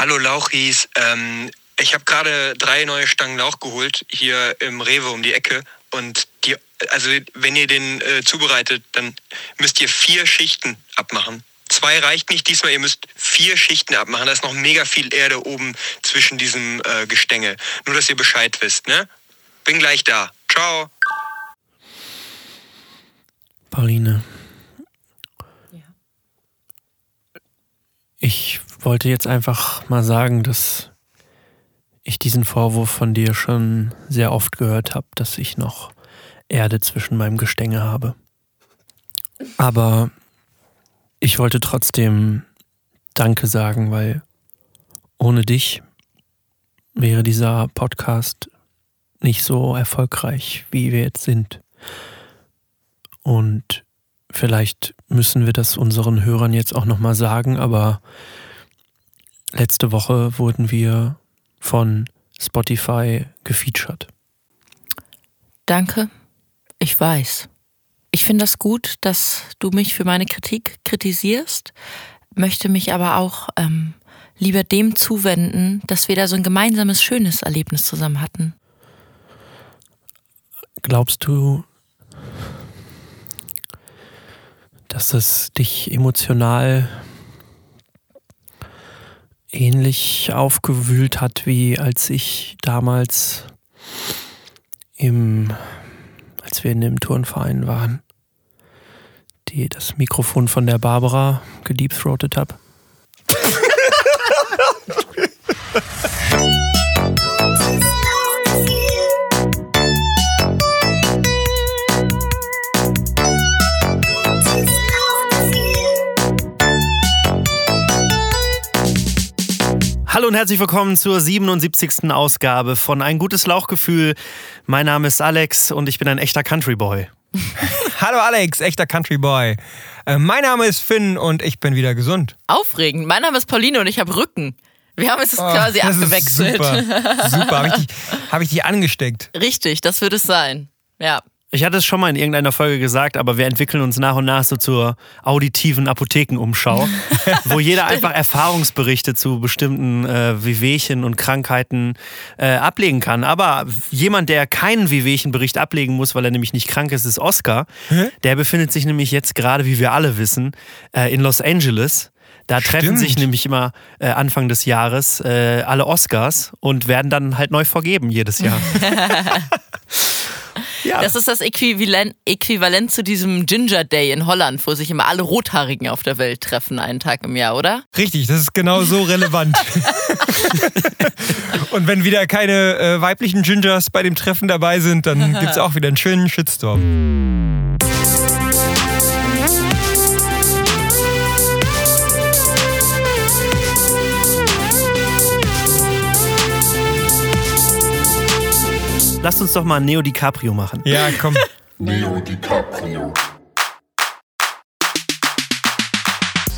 Hallo Lauchis, ähm, ich habe gerade drei neue Stangen Lauch geholt hier im Rewe um die Ecke und die, also wenn ihr den äh, zubereitet, dann müsst ihr vier Schichten abmachen. Zwei reicht nicht diesmal, ihr müsst vier Schichten abmachen. Da ist noch mega viel Erde oben zwischen diesem äh, Gestänge. Nur, dass ihr Bescheid wisst, ne? Bin gleich da. Ciao. Pauline. Ich wollte jetzt einfach mal sagen, dass ich diesen Vorwurf von dir schon sehr oft gehört habe, dass ich noch Erde zwischen meinem Gestänge habe. Aber ich wollte trotzdem Danke sagen, weil ohne dich wäre dieser Podcast nicht so erfolgreich, wie wir jetzt sind. Und vielleicht müssen wir das unseren Hörern jetzt auch nochmal sagen, aber letzte Woche wurden wir von Spotify gefeatured. Danke. Ich weiß. Ich finde das gut, dass du mich für meine Kritik kritisierst, möchte mich aber auch ähm, lieber dem zuwenden, dass wir da so ein gemeinsames, schönes Erlebnis zusammen hatten. Glaubst du, dass es dich emotional ähnlich aufgewühlt hat, wie als ich damals im, als wir in dem Turnverein waren, die das Mikrofon von der Barbara gedeepthroatet habe. und herzlich willkommen zur 77. Ausgabe von Ein gutes Lauchgefühl. Mein Name ist Alex und ich bin ein echter Country Boy. Hallo Alex, echter Country Boy. Äh, mein Name ist Finn und ich bin wieder gesund. Aufregend. Mein Name ist Pauline und ich habe Rücken. Wir haben es Oh, quasi das ist abgewechselt. Super, super. Habe ich, dich- hab ich dich angesteckt? Richtig, das wird es sein. Ja. Ich hatte es schon mal in irgendeiner Folge gesagt, aber wir entwickeln uns nach und nach so zur auditiven Apothekenumschau, wo jeder einfach Erfahrungsberichte zu bestimmten äh, Wehwehchen und Krankheiten äh, ablegen kann. Aber jemand, der keinen Wehwehchenbericht ablegen muss, weil er nämlich nicht krank ist, ist Oscar. Der befindet sich nämlich jetzt gerade, wie wir alle wissen, äh, in Los Angeles. Da treffen Stimmt. sich nämlich immer äh, Anfang des Jahres äh, alle Oscars und werden dann halt neu vergeben jedes Jahr. ja. Das ist das Äquivalent, Äquivalent zu diesem Ginger Day in Holland, wo sich immer alle Rothaarigen auf der Welt treffen, einen Tag im Jahr, oder? Richtig, das ist genau so relevant. und wenn wieder keine äh, weiblichen Gingers bei dem Treffen dabei sind, dann gibt es auch wieder einen schönen Shitstorm. Lasst uns doch mal Neo DiCaprio machen. Ja, komm. Neo DiCaprio.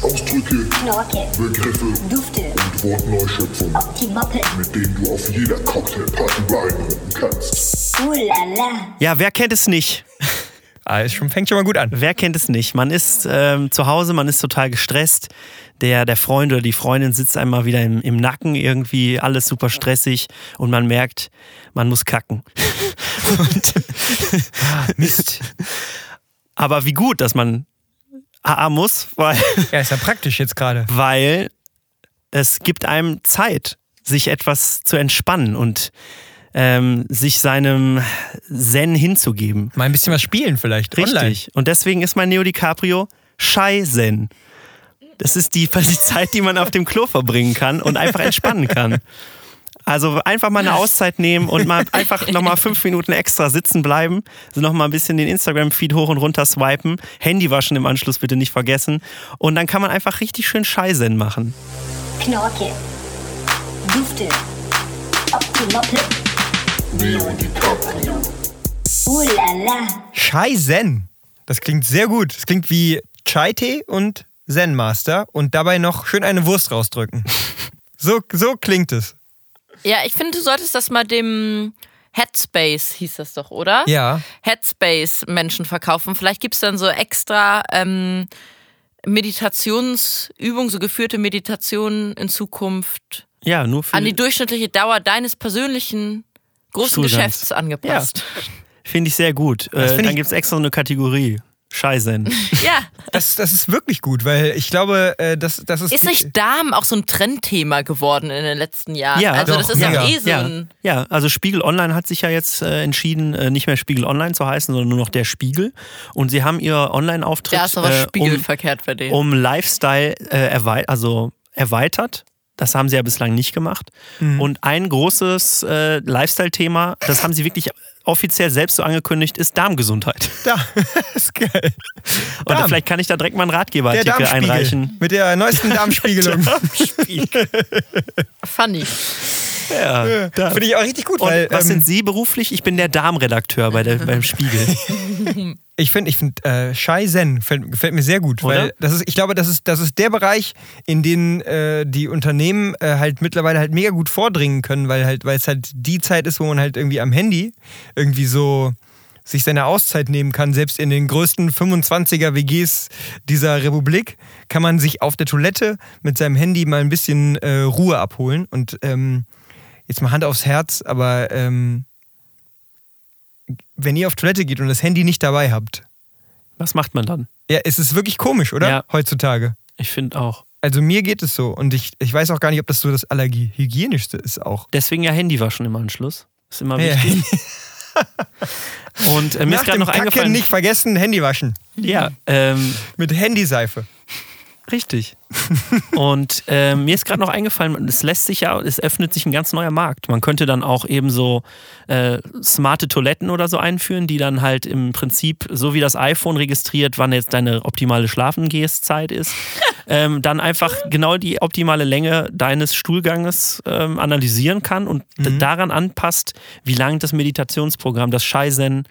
Ausdrücke, Knorke, Begriffe Dufte, und Wortneuschöpfungen, Optimoppe, mit denen du auf jeder Cocktailparty beeindrucken kannst. uh la la, Ja, wer kennt es nicht? Ah, es schon, fängt schon mal gut an. Wer kennt es nicht? Man ist ähm, zu Hause, man ist total gestresst. Der, der Freund oder die Freundin sitzt einmal wieder im, im Nacken, irgendwie alles super stressig und man merkt, man muss kacken. und, Mist. aber wie gut, dass man AA muss, weil, Ja, ist ja praktisch jetzt gerade. weil es gibt einem Zeit, sich etwas zu entspannen und ähm, sich seinem Zen hinzugeben. Mal ein bisschen was spielen vielleicht. Richtig. Online. Und deswegen ist mein Neo DiCaprio Shy Zen. Das ist die, die Zeit, die man auf dem Klo verbringen kann und einfach entspannen kann. Also einfach mal eine Auszeit nehmen und mal einfach nochmal fünf Minuten extra sitzen bleiben, also nochmal ein bisschen den Instagram-Feed hoch und runter swipen, Handy waschen im Anschluss bitte nicht vergessen und dann kann man einfach richtig schön Scheißen machen. Knorke, Dufte, Optimoppe, Uh la la, Chai Zen. Das klingt sehr gut. Das klingt wie Chai-Tee und Zen Master und dabei noch schön eine Wurst rausdrücken. So, so klingt es. Ja, ich finde, du solltest das mal dem Headspace, hieß das doch, oder? Ja. Headspace Menschen verkaufen. Vielleicht gibt es dann so extra ähm, Meditationsübungen, so geführte Meditationen in Zukunft Ja, nur für an die durchschnittliche Dauer deines persönlichen großen Stuhlgangs. Geschäfts angepasst. finde ich sehr gut. Äh, dann gibt es extra so eine Kategorie. Scheißen. Ja. Das, das ist wirklich gut, weil ich glaube, äh, das, das ist. Ist nicht Darm auch so ein Trendthema geworden in den letzten Jahren? Ja, also das doch, ist ja mega. eh so ja, ein. ja, also Spiegel Online hat sich ja jetzt äh, entschieden, äh, nicht mehr Spiegel Online zu heißen, sondern nur noch der Spiegel. Und sie haben ihr Online-Auftritt Da ist aber äh, Spiegel um, verkehrt bei denen. um Lifestyle äh, erwei also erweitert. Das haben sie ja bislang nicht gemacht. Und ein großes äh, Lifestyle-Thema, das haben sie wirklich offiziell selbst so angekündigt, ist Darmgesundheit. Da, das ist geil. Und Darm. vielleicht kann ich da direkt mal einen Ratgeberartikel Darmspiegel. einreichen. Mit der neuesten Darmspiegelung. Funny. Ja. Finde ich auch richtig gut, Und weil. was ähm, sind Sie beruflich? Ich bin der Darmredakteur bei der, beim Spiegel. Ich finde, ich finde, äh, Shaizen gefällt, gefällt mir sehr gut, Oder? weil das ist, ich glaube, das ist, das ist der Bereich, in den äh, die Unternehmen äh, halt mittlerweile halt mega gut vordringen können, weil halt, weil es halt die Zeit ist, wo man halt irgendwie am Handy irgendwie so sich seine Auszeit nehmen kann. Selbst in den größten 25er WGs dieser Republik kann man sich auf der Toilette mit seinem Handy mal ein bisschen äh, Ruhe abholen. Und ähm, jetzt mal Hand aufs Herz, aber ähm, wenn ihr auf Toilette geht und das Handy nicht dabei habt, Was macht man dann? ja, es ist wirklich komisch, oder? Ja. Heutzutage. Ich finde auch. Also mir geht es so und ich, ich weiß auch gar nicht, ob das so das Allergiehygienischste ist auch. Deswegen ja Handy waschen im Anschluss. Ist immer Ja. wichtig. Und äh, mir Nach ist gerade noch Kacken eingefallen. nicht vergessen, Handy waschen. Ja, ähm, Mit Handyseife. Richtig. Und ähm, mir ist gerade noch eingefallen, es lässt sich ja, es öffnet sich ein ganz neuer Markt. Man könnte dann auch eben so äh, smarte Toiletten oder so einführen, die dann halt im Prinzip, so wie das iPhone registriert, wann jetzt deine optimale Schlafengehszeit ist, ähm, dann einfach genau die optimale Länge deines Stuhlganges ähm, analysieren kann und d- daran anpasst, wie lang das Meditationsprogramm, das Scheißen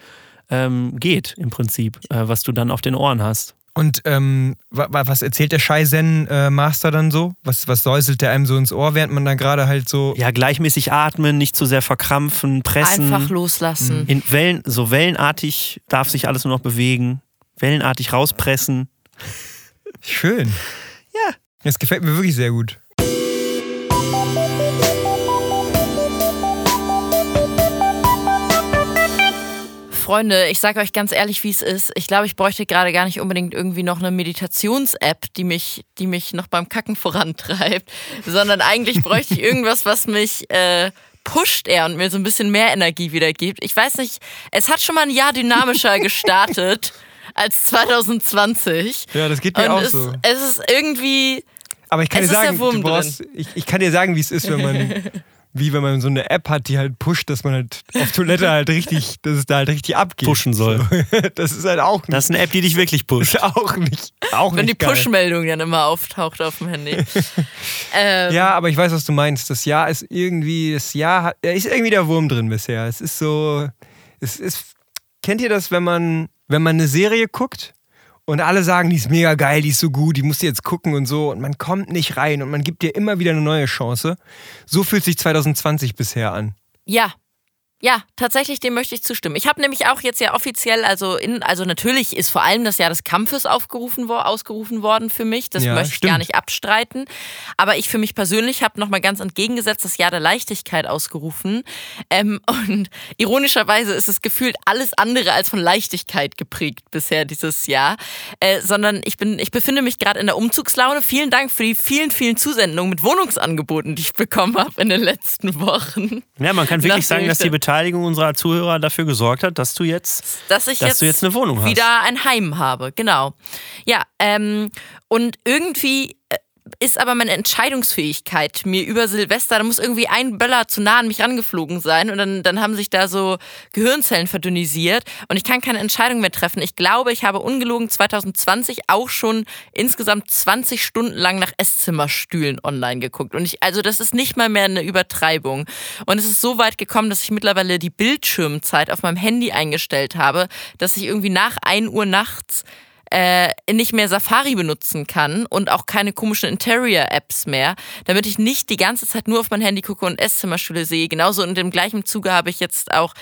ähm, geht im Prinzip, äh, was du dann auf den Ohren hast. Und ähm, wa- wa- was erzählt der Shaizen-Master dann so? Was, was säuselt der einem so ins Ohr, während man dann gerade halt so. Ja, gleichmäßig atmen, nicht zu sehr verkrampfen, pressen. Einfach loslassen. In Wellen, so wellenartig darf sich alles nur noch bewegen. Wellenartig rauspressen. Schön. Ja. Das gefällt mir wirklich sehr gut. Freunde, ich sage euch ganz ehrlich, wie es ist. Ich glaube, ich bräuchte gerade gar nicht unbedingt irgendwie noch eine Meditations-App, die mich, die mich noch beim Kacken vorantreibt, sondern eigentlich bräuchte ich irgendwas, was mich äh, pusht eher und mir so ein bisschen mehr Energie wiedergibt. Ich weiß nicht, es hat schon mal ein Jahr dynamischer gestartet als 2020. Ja, das geht mir und auch es, so. es ist irgendwie, Aber ich kann Es dir sagen, Wurm du brauchst, ich, ich kann dir sagen, wie es ist, wenn man, wie wenn man so eine App hat, die halt pusht, dass man halt auf Toilette halt richtig, dass es da halt richtig abgeht. Pushen soll. So. Das ist halt auch nicht, Das ist eine App, die dich wirklich pusht. auch nicht, auch wenn die nicht geil. Push-Meldung dann immer auftaucht auf dem Handy. ähm, Ja, aber ich weiß, was du meinst. Das Jahr ist irgendwie, das Jahr hat, da ist irgendwie der Wurm drin bisher. Es ist so, es ist, kennt ihr das, wenn man, wenn man eine Serie guckt und alle sagen, die ist mega geil, die ist so gut, die musst du jetzt gucken und so und man kommt nicht rein und man gibt dir immer wieder eine neue Chance. So fühlt sich 2020 bisher an. Ja. Ja, tatsächlich, dem möchte ich zustimmen. Ich habe nämlich auch jetzt ja offiziell, also in, also natürlich ist vor allem das Jahr des Kampfes aufgerufen, ausgerufen worden für mich. Das Ja, möchte ich stimmt. gar nicht abstreiten. Aber ich für mich persönlich habe nochmal ganz entgegengesetzt das Jahr der Leichtigkeit ausgerufen. Ähm, und ironischerweise ist es gefühlt alles andere als von Leichtigkeit geprägt bisher dieses Jahr. Äh, sondern ich bin, ich befinde mich gerade in der Umzugslaune. Vielen Dank für die vielen, vielen Zusendungen mit Wohnungsangeboten, die ich bekommen habe in den letzten Wochen. Ja, man kann wirklich Nachdem sagen, dass die da- Beteiligung unserer Zuhörer dafür gesorgt hat, dass du jetzt dass ich Dass jetzt, du jetzt eine Wohnung hast. wieder ein Heim habe. Genau. Ja, ähm, und irgendwie äh, ist aber meine Entscheidungsfähigkeit mir über Silvester, da muss irgendwie ein Böller zu nah an mich rangeflogen sein und dann, dann haben sich da so Gehirnzellen verdünnisiert und ich kann keine Entscheidung mehr treffen. Ich glaube, ich habe ungelogen 2020 auch schon insgesamt 20 Stunden lang nach Esszimmerstühlen online geguckt und ich, also das ist nicht mal mehr eine Übertreibung und es ist so weit gekommen, dass ich mittlerweile die Bildschirmzeit auf meinem Handy eingestellt habe, dass ich irgendwie nach 1 Uhr nachts äh, nicht mehr Safari benutzen kann und auch keine komischen Interior-Apps mehr, damit ich nicht die ganze Zeit nur auf mein Handy gucke und Esszimmerstühle sehe. Genauso in dem gleichen Zuge habe ich jetzt auch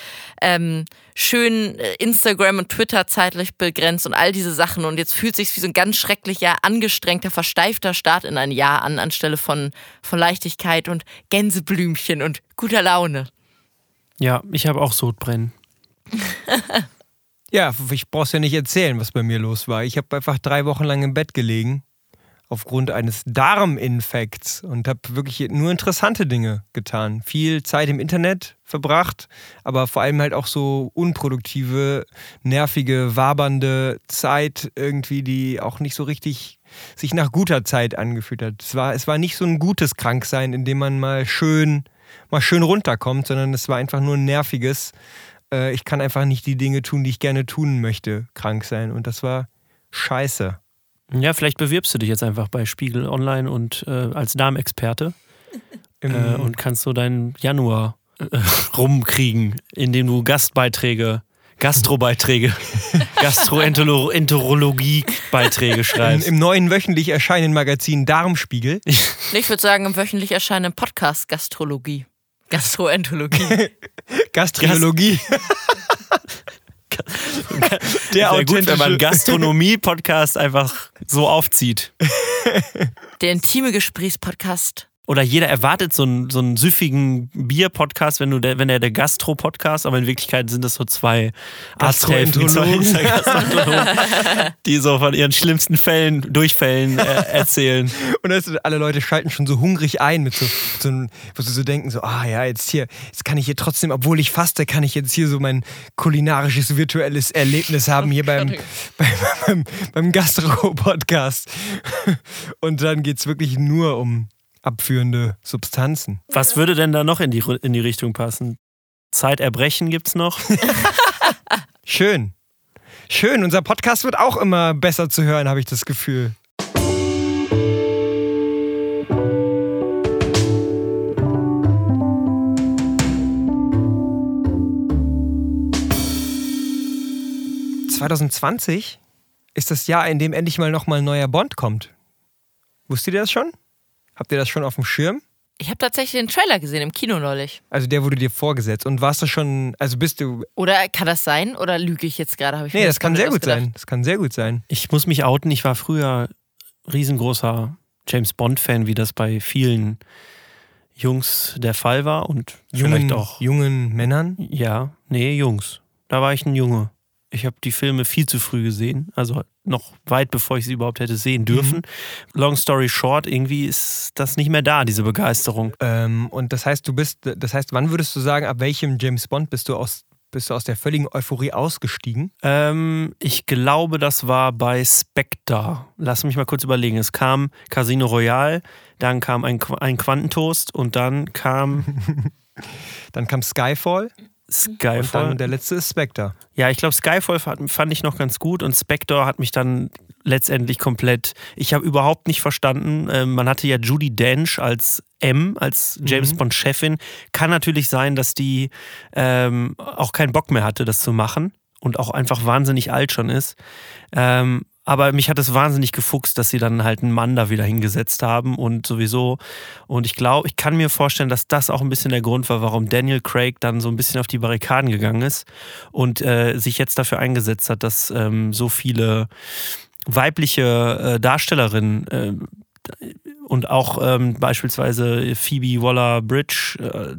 ähm, schön äh, Instagram und Twitter zeitlich begrenzt und all diese Sachen. Und jetzt fühlt sich wie so ein ganz schrecklicher, angestrengter, versteifter Start in ein Jahr an, anstelle von, von Leichtigkeit und Gänseblümchen und guter Laune. Ja, ich habe auch Sodbrennen. Ja, ich brauch's ja nicht erzählen, was bei mir los war. Ich habe einfach drei Wochen lang im Bett gelegen aufgrund eines Darminfekts und habe wirklich nur interessante Dinge getan. Viel Zeit im Internet verbracht, aber vor allem halt auch so unproduktive, nervige, wabernde Zeit irgendwie, die auch nicht so richtig sich nach guter Zeit angefühlt hat. Es war, es war nicht so ein gutes Kranksein, in dem man mal schön, mal schön runterkommt, sondern es war einfach nur ein nerviges. Äh, ich kann einfach nicht die Dinge tun, die ich gerne tun möchte, krank sein. Und das war scheiße. Ja, vielleicht bewirbst du dich jetzt einfach bei Spiegel Online und äh, als Darmexperte Im- äh, und kannst so deinen Januar äh, rumkriegen, indem du Gastbeiträge, Gastrobeiträge, Gastroenterologie-Beiträge Im, schreibst. Im neuen wöchentlich erscheinenden Magazin Darmspiegel Ich würde sagen, im wöchentlich erscheinenden Podcast Gastrologie. Gastroenterologie. Gastrologie. Der Wäre gut, wenn man Gastronomie-Podcast einfach so aufzieht. Der intime Gesprächspodcast. Oder jeder erwartet so einen, so einen süffigen Bier-Podcast, wenn, du der, wenn er der Gastro-Podcast, aber in Wirklichkeit sind das so zwei Arzthelfen, die so von ihren schlimmsten Fällen, Durchfällen äh, erzählen. Und das, alle Leute schalten schon so hungrig ein mit so, so einem, wo sie so denken, so, ah ja, jetzt hier, jetzt kann ich hier trotzdem, obwohl ich faste, kann ich jetzt hier so mein kulinarisches virtuelles Erlebnis haben hier beim, beim, beim, beim Gastro-Podcast. Und dann geht es wirklich nur um abführende Substanzen. Was würde denn da noch in die, in die Richtung passen? Zeiterbrechen gibt's noch? Schön. Schön, unser Podcast wird auch immer besser zu hören, habe ich das Gefühl. ...2020 ist das Jahr, in dem endlich mal nochmal ein neuer Bond kommt. Wusstet ihr das schon? Habt ihr das schon auf dem Schirm? Ich habe tatsächlich den Trailer gesehen im Kino neulich. Also der wurde dir vorgesetzt. Und warst du schon... Also bist du... Oder kann das sein? Oder lüge ich jetzt gerade? Ich Nee, das kann sehr gut ausgedacht. sein. Das kann sehr gut sein. Ich muss mich outen, ich war früher riesengroßer James Bond-Fan, wie das bei vielen Jungs der Fall war und Jungen, vielleicht auch. jungen Männern. Ja, nee, Jungs. Da war ich ein Junge. Ich habe die Filme viel zu früh gesehen, also noch weit bevor ich sie überhaupt hätte sehen dürfen. Long story short, irgendwie ist das nicht mehr da, diese Begeisterung. Ähm, und das heißt, du bist, das heißt, wann würdest du sagen, ab welchem James Bond bist du aus, bist du aus der völligen Euphorie ausgestiegen? Ähm, ich glaube, das war bei Spectre. Lass mich mal kurz überlegen. Es kam Casino Royale, dann kam ein, Qu- ein Quantentoast und dann kam Dann kam Skyfall und Skyfall. dann der letzte ist Spectre. Ja, ich glaube, Skyfall fand, ich noch ganz gut und Spectre hat mich dann letztendlich komplett. Ich habe überhaupt nicht verstanden. äh, man hatte ja Judy Dench als M, als James Bond-Chefin. Kann natürlich sein, dass die ähm, auch keinen Bock mehr hatte, das zu machen und auch einfach wahnsinnig alt schon ist. Ähm, aber mich hat es wahnsinnig gefuchst, dass sie dann halt einen Mann da wieder hingesetzt haben und sowieso. Und ich glaube, ich kann mir vorstellen, dass das auch ein bisschen der Grund war, warum Daniel Craig dann so ein bisschen auf die Barrikaden gegangen ist und äh, sich jetzt dafür eingesetzt hat, dass ähm, so viele weibliche äh, Darstellerinnen äh, und auch ähm, beispielsweise Phoebe Waller-Bridge äh,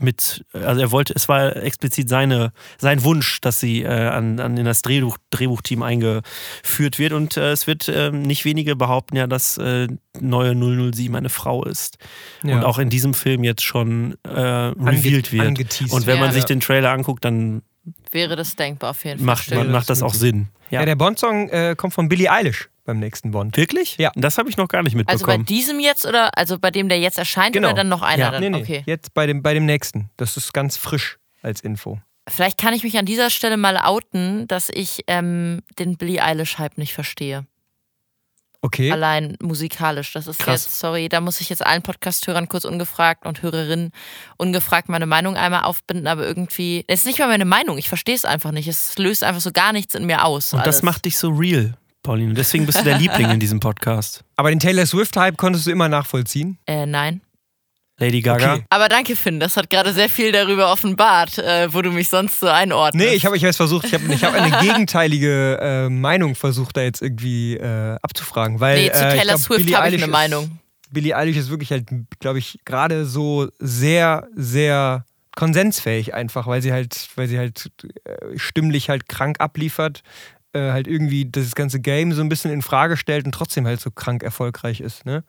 mit, also er wollte, es war explizit seine, sein Wunsch, dass sie äh, an, an in das Drehbuch, Drehbuchteam eingeführt wird und äh, es wird ähm, nicht wenige behaupten ja, dass äh, neue 007 eine Frau ist Ja. und auch in diesem Film jetzt schon äh, revealed wird. angeteased Und wenn man Ja. sich den Trailer anguckt, dann Wäre das denkbar auf jeden Fall. macht, Stimmt. macht das auch Sinn. Ja, der Bond-Song äh, kommt von Billie Eilish beim nächsten Bond. Wirklich? Ja. Das habe ich noch gar nicht Also bei mitbekommen. diesem jetzt oder also bei dem, der jetzt erscheint Genau. oder dann noch einer Ja. dann? Nee, nee, Okay. jetzt bei dem, bei dem nächsten. Das ist ganz frisch als Info. Vielleicht kann ich mich an dieser Stelle mal outen, dass ich ähm, den Billie Eilish-Hype nicht verstehe. Okay. Allein musikalisch. Das ist Krass. jetzt, sorry, da muss ich jetzt allen Podcast-Hörern kurz ungefragt und Hörerinnen ungefragt meine Meinung einmal aufbinden, aber irgendwie, es ist nicht mal meine Meinung, ich verstehe es einfach nicht. Es löst einfach so gar nichts in mir aus. Und das alles. macht dich so real, Pauline. Deswegen bist du der Liebling in diesem Podcast. Aber den Taylor Swift-Hype konntest du immer nachvollziehen? Äh, nein. Lady Gaga. Okay. Aber danke, Finn. Das hat gerade sehr viel darüber offenbart, äh, wo du mich sonst so einordnest. Nee, ich habe ich hab es versucht, ich habe ich hab eine gegenteilige äh, Meinung versucht, da jetzt irgendwie äh, abzufragen. Weil, Nee, zu äh, Taylor glaub, Swift habe ich Eilish eine ist- Meinung. Billie Eilish ist wirklich halt, glaube ich, gerade so sehr, sehr konsensfähig einfach, weil sie halt, weil sie halt äh, stimmlich halt krank abliefert, äh, halt irgendwie das ganze Game so ein bisschen in Frage stellt und trotzdem halt so krank erfolgreich ist, ne?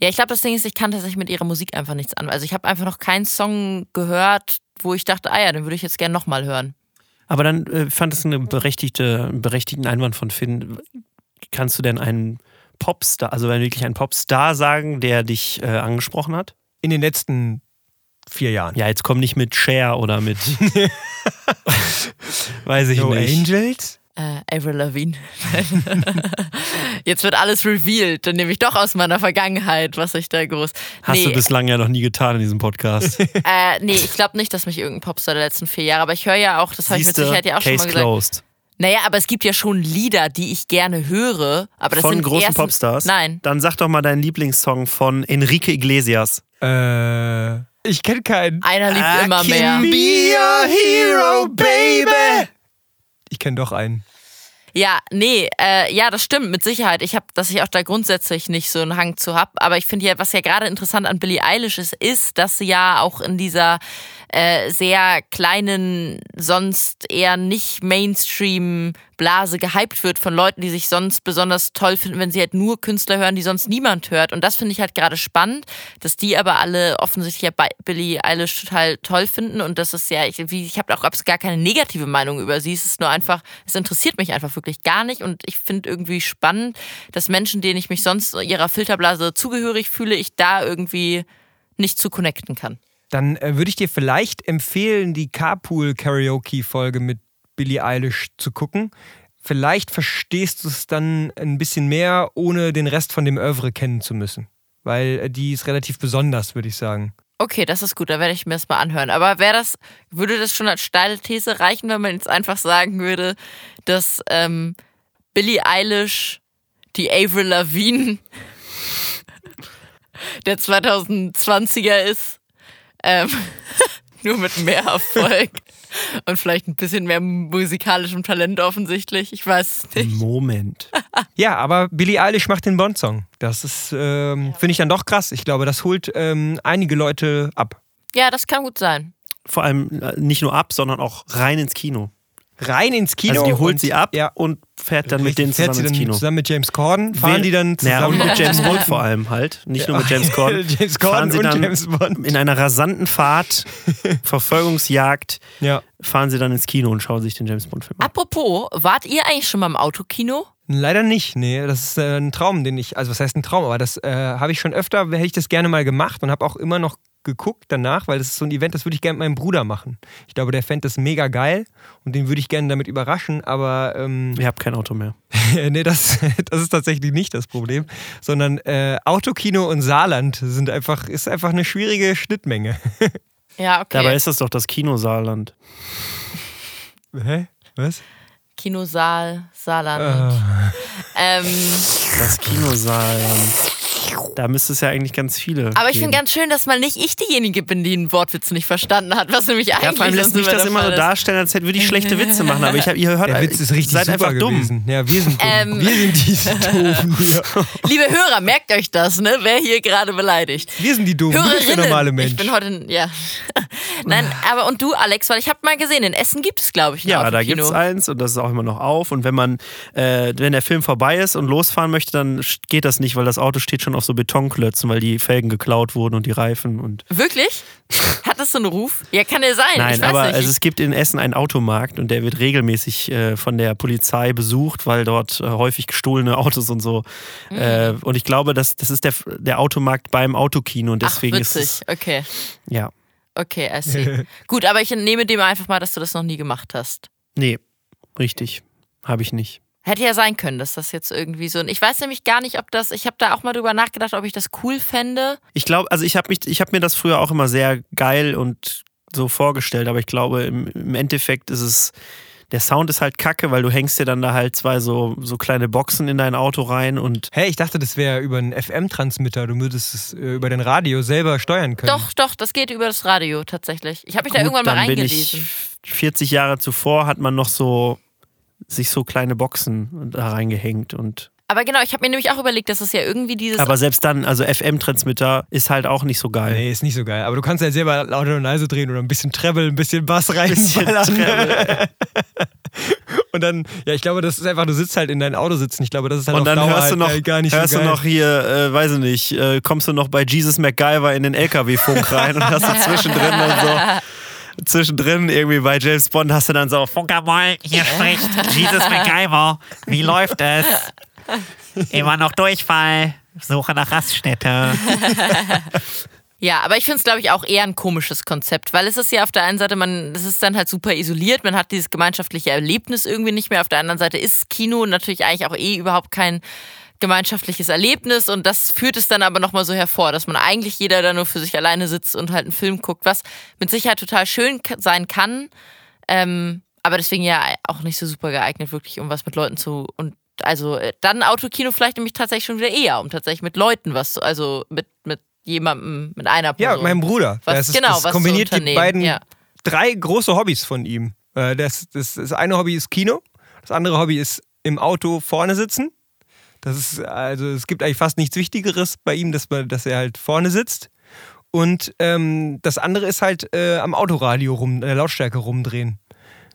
Ja, ich glaube, das Ding ist, ich kann tatsächlich mit ihrer Musik einfach nichts an. Also ich habe einfach noch keinen Song gehört, wo ich dachte, ah ja, den würde ich jetzt gerne nochmal hören. Aber dann äh, fand es eine berechtigte, einen berechtigten Einwand von Finn. Kannst du denn einen Popstar, also wirklich einen Popstar sagen, der dich äh, angesprochen hat? In den letzten vier Jahren. Ja, jetzt komm nicht mit Cher oder mit. Weiß ich No nicht. Angels? Äh, Avril Lavigne. Jetzt wird alles revealed, dann nehme ich doch aus meiner Vergangenheit, was ich da groß. Hast nee, du bislang ja noch nie getan in diesem Podcast. äh, nee, ich glaube nicht, dass mich irgendein Popstar der letzten vier Jahre, aber ich höre ja auch, das habe ich mit Sicherheit ja auch schon Case mal gesagt. closed. Naja, aber es gibt ja schon Lieder, die ich gerne höre, aber das Von sind großen erstens- Popstars? Nein. Dann sag doch mal deinen Lieblingssong von Enrique Iglesias. Äh, ich kenne keinen. Einer liebt I immer can mehr. be your hero, baby! Ich kenne doch einen. Ja, nee, äh, ja, das stimmt, mit Sicherheit. Ich habe, dass ich auch da grundsätzlich nicht so einen Hang zu hab. Aber ich finde ja, was ja gerade interessant an Billie Eilish ist, ist, dass sie ja auch in dieser äh, sehr kleinen, sonst eher nicht Mainstream-Blase gehypt wird von Leuten, die sich sonst besonders toll finden, wenn sie halt nur Künstler hören, die sonst niemand hört. Und das finde ich halt gerade spannend, dass die aber alle offensichtlich ja Billie Eilish total toll finden. Und das ist ja, ich, ich habe auch gar keine negative Meinung über sie. Es ist nur einfach, es interessiert mich einfach wirklich gar nicht. Und ich finde irgendwie spannend, dass Menschen, denen ich mich sonst ihrer Filterblase zugehörig fühle, ich da irgendwie nicht zu connecten kann. Dann äh, würde ich dir vielleicht empfehlen, die Carpool-Karaoke-Folge mit Billie Eilish zu gucken. Vielleicht verstehst du es dann ein bisschen mehr, ohne den Rest von dem Oeuvre kennen zu müssen. Weil äh, die ist relativ besonders, würde ich sagen. Okay, das ist gut, da werde ich mir das mal anhören. Aber wäre das, würde das schon als steile These reichen, wenn man jetzt einfach sagen würde, dass ähm, Billie Eilish die Avril Lavigne der 2020er ist? Ähm, nur mit mehr Erfolg und vielleicht ein bisschen mehr musikalischem Talent offensichtlich. Ich weiß es nicht. Moment. Ja, aber Billie Eilish macht den Bond-Song. Das ist, ähm, finde ich dann doch krass. Ich glaube, das holt ähm, einige Leute ab. Ja, das kann gut sein. Vor allem äh, nicht nur ab, sondern auch rein ins Kino. Rein ins Kino. Also die holt und- sie ab Ja. und fährt dann mit denen Fährt zusammen sie ins dann Kino. Zusammen mit James Corden. Fahren die dann zusammen und mit James Bond vor allem halt. Nicht nur mit James Corden. James Corden fahren sie und dann James Bond. in einer rasanten Fahrt, Verfolgungsjagd, Ja. fahren sie dann ins Kino und schauen sich den James Bond-Film an. Apropos, wart ihr eigentlich schon mal im Autokino? Leider nicht, nee. Das ist äh, ein Traum, den ich, also was heißt ein Traum, aber das äh, habe ich schon öfter, hätte ich das gerne mal gemacht und habe auch immer noch geguckt danach, weil das ist so ein Event, das würde ich gerne mit meinem Bruder machen. Ich glaube, der fände das mega geil und den würde ich gerne damit überraschen, aber ähm, Ich habe kein Auto mehr. nee, das, das ist tatsächlich nicht das Problem, sondern äh, Autokino und Saarland sind einfach, ist einfach eine schwierige Schnittmenge. Ja, okay. Dabei ist das doch das Kinosaarland. Hä? Was? Kinosaal, Saarland. Ah. Ähm, Das Kinosaarland. Da müsste es ja eigentlich ganz viele. aber ich finde ganz schön, dass mal nicht ich diejenige bin, die einen Wortwitz nicht verstanden hat, was nämlich eigentlich Ja, vor allem lässt mich immer das immer so darstellen, als hätte würde ich schlechte Witze machen. Aber ich hab, ihr hört, Der Witz ist richtig seid super einfach dumm. gewesen. Ja, wir sind dumm. Ähm. wir sind die Doofen hier. Liebe Hörer, merkt euch das, ne? Wer hier gerade beleidigt. Wir sind die Doofen. Du bist der Hörerinnen. normale Mensch. Ich bin heute, ja. Nein, aber und du, Alex, weil ich habe mal gesehen, in Essen gibt es, glaube ich, Ja, da gibt es eins und das ist auch immer noch auf. Und wenn man, äh, wenn der Film vorbei ist und losfahren möchte, dann geht das nicht, weil das Auto steht schon auf so Betonklötzen, weil die Felgen geklaut wurden und die Reifen und. Wirklich? Hat das so einen Ruf? Ja, kann ja sein. Nein, aber nicht. also es gibt in Essen einen Automarkt und der wird regelmäßig äh, von der Polizei besucht, weil dort äh, häufig gestohlene Autos und so. Mhm. Äh, und ich glaube, das, das ist der, der Automarkt beim Autokino und Ach, deswegen ist witzig. es. Okay. Ja. Okay, I see. Gut, aber ich nehme dem einfach mal, dass du das noch nie gemacht hast. Nee, richtig. Habe ich nicht. Hätte ja sein können, dass das jetzt irgendwie so. Ich weiß nämlich gar nicht, ob das. Ich habe da auch mal drüber nachgedacht, ob ich das cool fände. Ich glaube, also ich habe mich, ich habe mir das früher auch immer sehr geil und so vorgestellt, aber ich glaube, im, im Endeffekt ist es der Sound ist halt kacke, weil du hängst dir dann da halt zwei so, so kleine Boxen in dein Auto rein und Hey, ich dachte, das wäre über einen FM-Transmitter. Du würdest es äh, über dein Radio selber steuern können. Doch, doch, das geht über das Radio tatsächlich. Ich habe mich da Gut, irgendwann mal dann bin reingelesen. ich 40 Jahre zuvor hat man noch so sich so kleine Boxen da reingehängt und Aber genau, ich habe mir nämlich auch überlegt, dass es ja irgendwie dieses. aber selbst dann, also FM-Transmitter ist halt auch nicht so geil. Nee, ist nicht so geil. Aber du kannst halt selber lauter und leise drehen oder ein bisschen Treble, ein bisschen Bass Bisschen reinballern. und dann, ja, ich glaube, das ist einfach, du sitzt halt in deinem Auto sitzen. Ich glaube, das ist halt Und auf dann Dauer hörst halt du noch, äh, gar nicht hörst so du noch hier, äh, weiß ich nicht, äh, kommst du noch bei Jesus MacGyver in den LKW-Funk rein und hast du zwischendrin dann so, zwischendrin irgendwie bei James Bond hast du dann so, Funkermoll, hier spricht Jesus MacGyver. Wie läuft es? Immer noch Durchfall. Suche nach Raststätte. Ja, aber ich finde es, glaube ich, auch eher ein komisches Konzept, weil es ist ja auf der einen Seite, man, es ist dann halt super isoliert, man hat dieses gemeinschaftliche Erlebnis irgendwie nicht mehr. Auf der anderen Seite ist Kino natürlich eigentlich auch eh überhaupt kein gemeinschaftliches Erlebnis und das führt es dann aber nochmal so hervor, dass man eigentlich jeder da nur für sich alleine sitzt und halt einen Film guckt, was mit Sicherheit total schön sein kann, ähm, aber deswegen ja auch nicht so super geeignet, wirklich um was mit Leuten zu und also äh, dann Autokino vielleicht nämlich tatsächlich schon wieder eher, um tatsächlich mit Leuten was, zu, also mit, mit jemandem, mit einer Ja, Person. mein Bruder. Was- das ist, genau, das was kombiniert die beiden ja. drei große Hobbys von ihm. Äh, Das, das, das eine Hobby ist Kino, das andere Hobby ist im Auto vorne sitzen. Das ist, also es gibt eigentlich fast nichts Wichtigeres bei ihm, dass, man, dass er halt vorne sitzt. Und ähm, das andere ist halt äh, am Autoradio rum, äh, Lautstärke rumdrehen.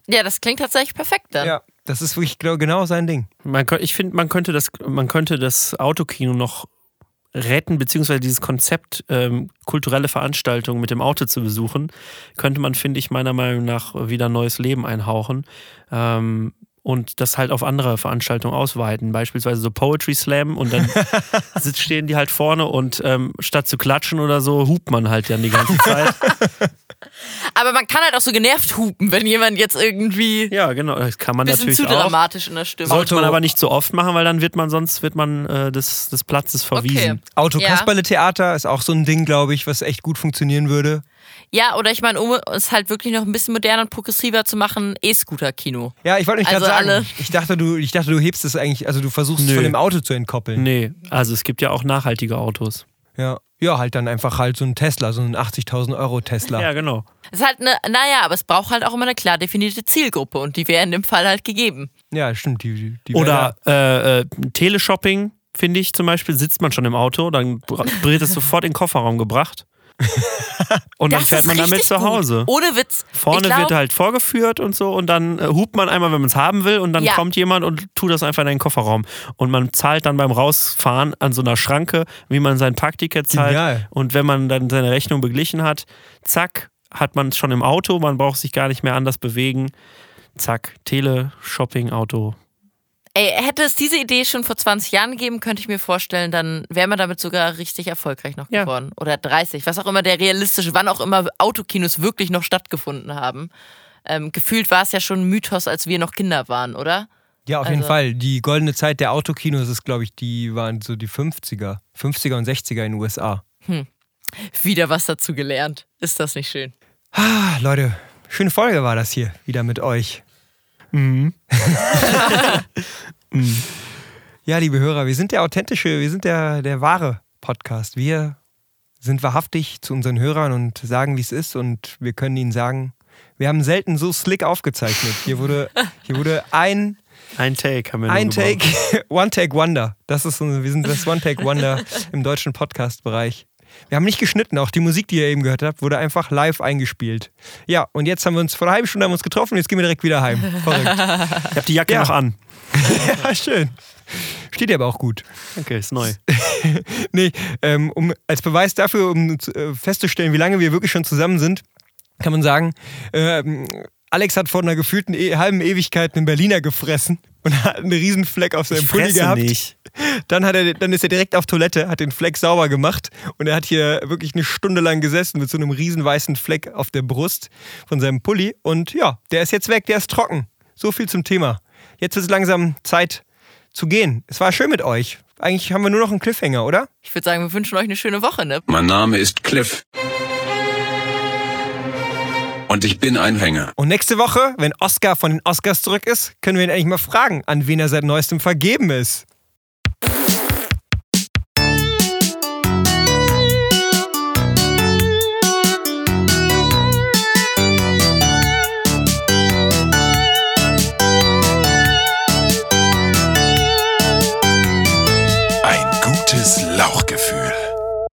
Ja, das klingt tatsächlich perfekt dann. Ja, das ist wirklich glaub, genau sein Ding. man, ich finde, man könnte das, man könnte das Autokino noch retten, beziehungsweise dieses Konzept, ähm, kulturelle Veranstaltungen mit dem Auto zu besuchen, könnte man, finde ich, meiner Meinung nach wieder neues Leben einhauchen. Ähm, und das halt auf andere Veranstaltungen ausweiten, beispielsweise so Poetry Slam und dann sitzt, stehen die halt vorne und ähm, statt zu klatschen oder so, hupt man halt dann die ganze Zeit. Aber man kann halt auch so genervt hupen, wenn jemand jetzt irgendwie Ja, genau, das kann man bisschen natürlich zu auch. dramatisch in der Stimme. Sollte man aber nicht so oft machen, weil dann wird man sonst wird man äh, des, des Platzes verwiesen. Auto-Kasperle-Theater ist auch so ein Ding, glaube ich, was echt gut funktionieren würde. Ja, oder ich meine, um es halt wirklich noch ein bisschen moderner und progressiver zu machen, E-Scooter-Kino. Ja, ich wollte mich Also gerade sagen, alle- ich dachte, du, ich dachte, du hebst es eigentlich, also du versuchst es Nö. von dem Auto zu entkoppeln. Nee, also es gibt ja auch nachhaltige Autos. Ja. ja, halt dann einfach halt so ein Tesla, so ein 80.000 Euro Tesla. Ja, genau. Es ist halt eine, naja, aber es braucht halt auch immer eine klar definierte Zielgruppe und die wäre in dem Fall halt gegeben. Ja, stimmt. Die, die, Oder äh, äh, Teleshopping, finde ich zum Beispiel, sitzt man schon im Auto, dann wird es sofort in den Kofferraum gebracht. Und dann Das fährt ist man damit zu gut. Hause. Ohne Witz. Vorne glaub, wird halt vorgeführt und so und dann äh, hupt man einmal, wenn man es haben will und dann Ja. kommt jemand und tut das einfach in den Kofferraum. Und man zahlt dann beim Rausfahren an so einer Schranke, wie man sein Parkticket zahlt. Genial. Und wenn man dann seine Rechnung beglichen hat, zack, hat man es schon im Auto, man braucht sich gar nicht mehr anders bewegen. Zack, Tele, Shopping, Auto. Ey, hätte es diese Idee schon vor 20 Jahren gegeben, könnte ich mir vorstellen, dann wäre man damit sogar richtig erfolgreich noch Ja. geworden. Oder 30, was auch immer der realistische, wann auch immer Autokinos wirklich noch stattgefunden haben. Ähm, gefühlt war es ja schon ein Mythos, als wir noch Kinder waren, oder? Ja, auf jeden Also- Fall. Die goldene Zeit der Autokinos ist, glaube ich, die waren so die 50er. 50er und 60er in den USA. Wieder was dazu gelernt. Ist das nicht schön? Ah, Leute, schöne Folge war das hier wieder mit euch. Ja, liebe Hörer, wir sind der authentische, wir sind der, der wahre Podcast. Wir sind wahrhaftig zu unseren Hörern und sagen, wie es ist und wir können ihnen sagen, wir haben selten so slick aufgezeichnet. Hier wurde, hier wurde ein, Ein Take haben wir ein. Take, One Take Wonder. Das ist, wir sind das One Take Wonder im deutschen Podcast-Bereich. Wir haben nicht geschnitten, auch die Musik, die ihr eben gehört habt, wurde einfach live eingespielt. Ja, und jetzt haben wir uns vor einer halben Stunde haben wir uns getroffen und jetzt gehen wir direkt wieder heim. Verrückt. Ich habe die Jacke Ja. noch an. ja, schön. Steht dir aber auch gut. Danke, ist neu. Nee, ähm, um, als Beweis dafür, um äh, festzustellen, wie lange wir wirklich schon zusammen sind, kann man sagen, ähm, Alex hat vor einer gefühlten e halben Ewigkeit einen Berliner gefressen und hat einen riesen Fleck auf seinem Ich Pulli fresse gehabt. nicht. Dann, hat er, dann ist er direkt auf Toilette, hat den Fleck sauber gemacht und er hat hier wirklich eine Stunde lang gesessen mit so einem riesen weißen Fleck auf der Brust von seinem Pulli. Und ja, der ist jetzt weg, der ist trocken. So viel zum Thema. Jetzt ist es langsam Zeit zu gehen. Es war schön mit euch. Eigentlich haben wir nur noch einen Cliffhanger, oder? Ich würde sagen, wir wünschen euch eine schöne Woche, ne? Mein Name ist Cliff. Und ich bin ein Hänger. Und nächste Woche, wenn Oscar von den Oscars zurück ist, können wir ihn eigentlich mal fragen, an wen er seit neuestem vergeben ist.